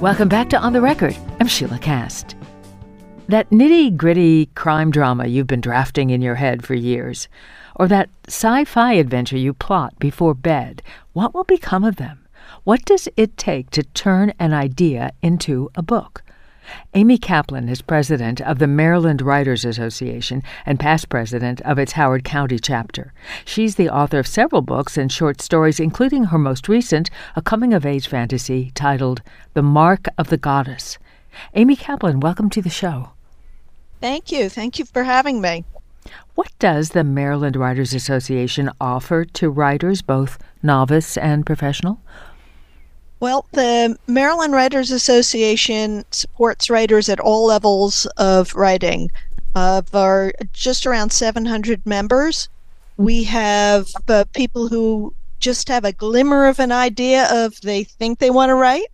Welcome back to On the Record. I'm Sheila Kast. That nitty gritty crime drama you've been drafting in your head for years, or that sci fi adventure you plot before bed, what will become of them? What does it take to turn an idea into a book? Amy Kaplan is president of the Maryland Writers Association and past president of its Howard County chapter. She's the author of several books and short stories, including her most recent, a coming of age fantasy titled The Mark of the Goddess. Amy Kaplan, welcome to the show. Thank you. Thank you for having me. What does the Maryland Writers Association offer to writers, both novice and professional? Well, the Maryland Writers Association supports writers at all levels of writing. Of our just around 700 members, we have uh, people who just have a glimmer of an idea of they think they want to write,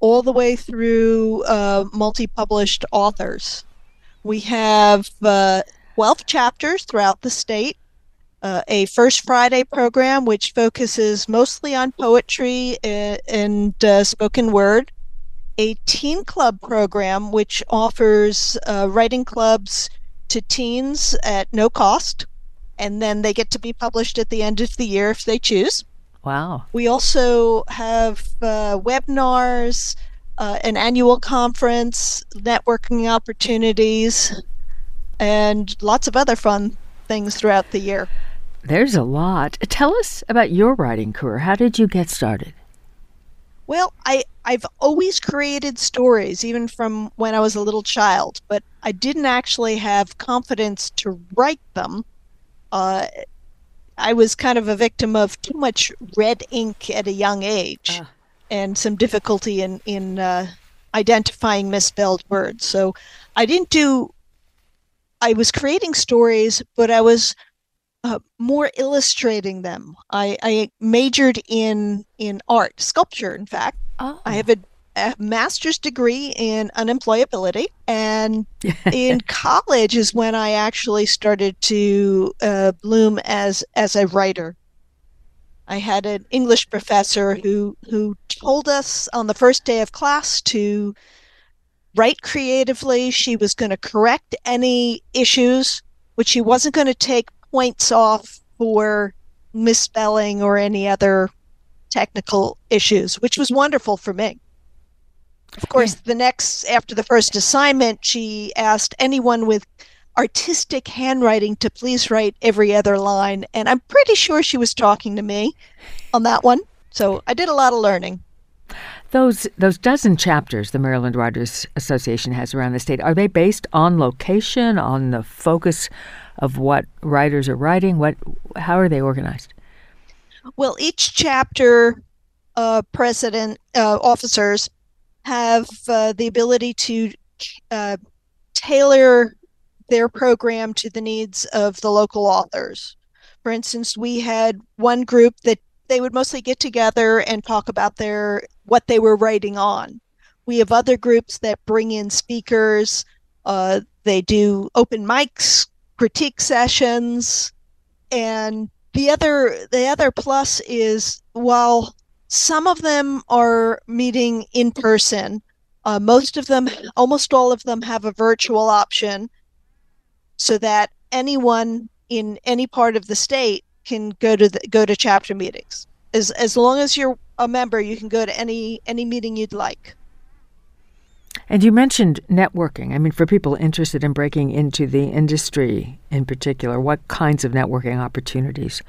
all the way through uh, multi-published authors. We have uh, 12 chapters throughout the state uh, a First Friday program, which focuses mostly on poetry and, and uh, spoken word, a teen club program, which offers uh, writing clubs to teens at no cost, and then they get to be published at the end of the year if they choose. Wow. We also have uh, webinars, uh, an annual conference, networking opportunities, and lots of other fun things throughout the year. There's a lot. Tell us about your writing career. How did you get started? Well, I I've always created stories, even from when I was a little child, but I didn't actually have confidence to write them. Uh, I was kind of a victim of too much red ink at a young age, uh. and some difficulty in in uh, identifying misspelled words. So I didn't do. I was creating stories, but I was uh, more illustrating them. I, I, majored in in art, sculpture. In fact, oh. I have a, a, master's degree in unemployability, and in college is when I actually started to uh, bloom as as a writer. I had an English professor who who told us on the first day of class to write creatively. She was going to correct any issues, which she wasn't going to take points off for misspelling or any other technical issues, which was wonderful for me. Of course, the next, after the first assignment, she asked anyone with artistic handwriting to please write every other line. And I'm pretty sure she was talking to me on that one. So I did a lot of learning. Those those dozen chapters the Maryland Writers Association has around the state are they based on location, on the focus of what writers are writing? What how are they organized? Well, each chapter uh, president uh, officers have uh, the ability to uh, tailor their program to the needs of the local authors. For instance, we had one group that they would mostly get together and talk about their what they were writing on. We have other groups that bring in speakers. Uh, they do open mics critique sessions. And the other the other plus is while some of them are meeting in person uh, most of them almost all of them have a virtual option so that anyone in any part of the state can go to the, go to chapter meetings. As as long as you're a member you can go to any any meeting you'd like and you mentioned networking. I mean, for people interested in breaking into the industry in particular, what kinds of networking opportunities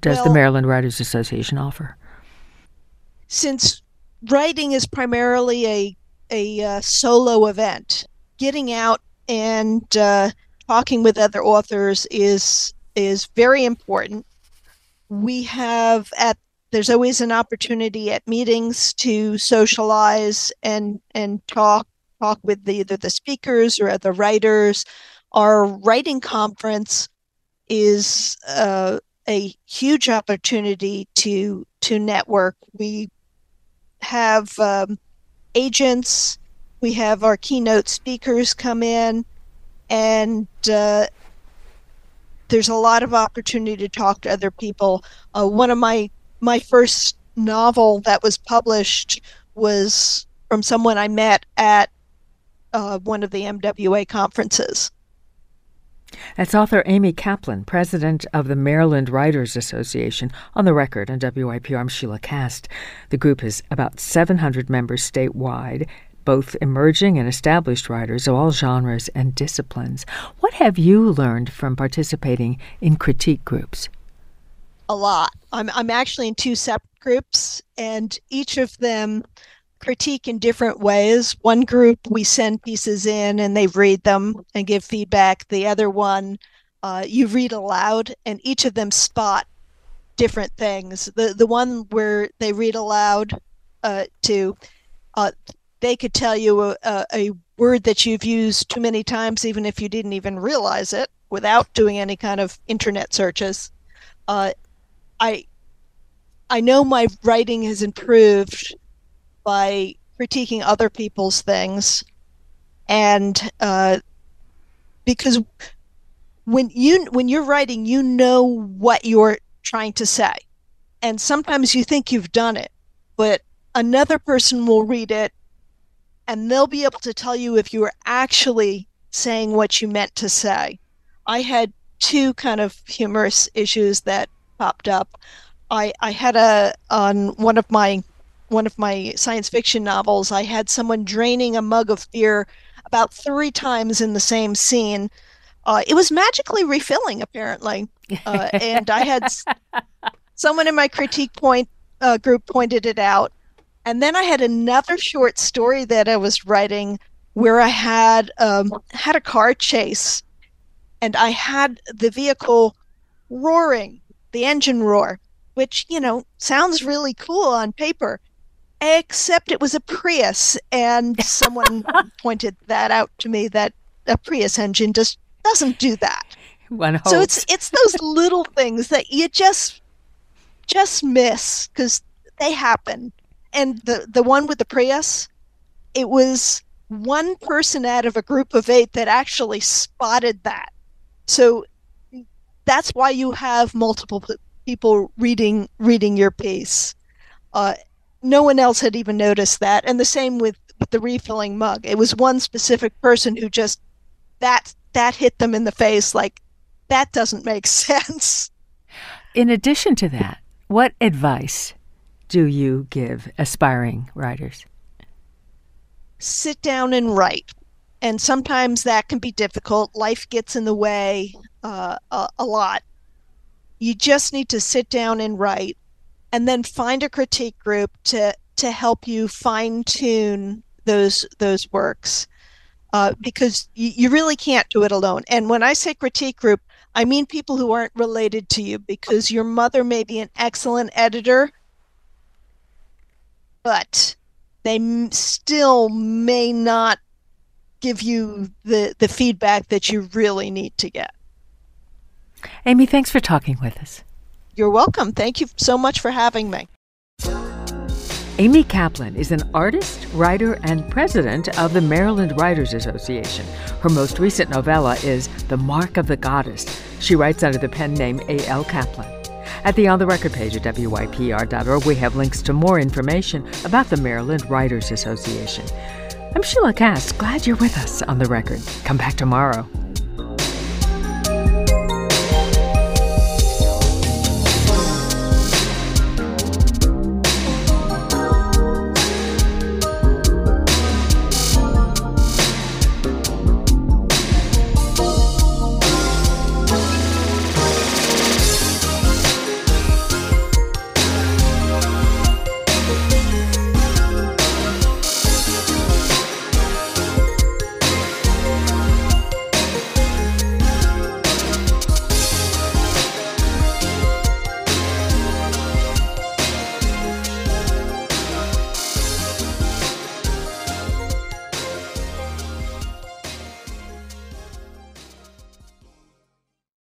does well, the Maryland Writers Association offer? Since writing is primarily a a uh, solo event, getting out and uh, talking with other authors is is very important. We have at there's always an opportunity at meetings to socialize and and talk talk with the, either the speakers or the writers. Our writing conference is uh, a huge opportunity to to network. We have um, agents, we have our keynote speakers come in, and uh, there's a lot of opportunity to talk to other people. Uh, one of my my first novel that was published was from someone I met at uh, one of the MWA conferences. That's author Amy Kaplan, president of the Maryland Writers Association. On the record on WYPR. I'm Sheila Kast. The group has about 700 members statewide, both emerging and established writers of all genres and disciplines. What have you learned from participating in critique groups? A lot. I'm, I'm actually in two separate groups, and each of them critique in different ways. One group, we send pieces in and they read them and give feedback. The other one, uh, you read aloud, and each of them spot different things. The the one where they read aloud uh, to, uh, they could tell you a, a, word that you've used too many times, even if you didn't even realize it, without doing any kind of internet searches. Uh, I I know my writing has improved by critiquing other people's things, and uh, because when you when you're writing, you know what you're trying to say, and sometimes you think you've done it, but another person will read it, and they'll be able to tell you if you were actually saying what you meant to say. I had two kind of humorous issues that popped up. I, I had a on one of my one of my science fiction novels, I had someone draining a mug of beer about three times in the same scene. Uh, it was magically refilling, apparently. Uh, and I had someone in my critique point uh, group pointed it out. And then I had another short story that I was writing where I had um, had a car chase, and I had the vehicle roaring, the engine roar, which you know sounds really cool on paper except it was a Prius, and someone pointed that out to me that a Prius engine just doesn't do that. One So it's it's those little things that you just just miss because they happen. And the the one with the Prius, it was one person out of a group of eight that actually spotted that. So that's why you have multiple people reading reading your piece. Uh, no one else had even noticed that. And the same with, with the refilling mug. It was one specific person who just that that hit them in the face like that doesn't make sense. In addition to that, what advice do you give aspiring writers? Sit down and write. And sometimes that can be difficult. Life gets in the way uh, a, a lot. You just need to sit down and write and then find a critique group to to help you fine tune those those works uh, because you, you really can't do it alone. And when I say critique group, I mean people who aren't related to you because your mother may be an excellent editor, but they m- still may not give you the the feedback that you really need to get. Amy, thanks for talking with us. You're welcome. Thank you so much for having me. Amy Kaplan is an artist, writer, and president of the Maryland Writers Association. Her most recent novella is The Mark of the Goddess. She writes under the pen name A.L. Kaplan. At the On the Record page at WYPR.org, we have links to more information about the Maryland Writers Association. I'm Sheila Kast. Glad you're with us on the record. Come back tomorrow.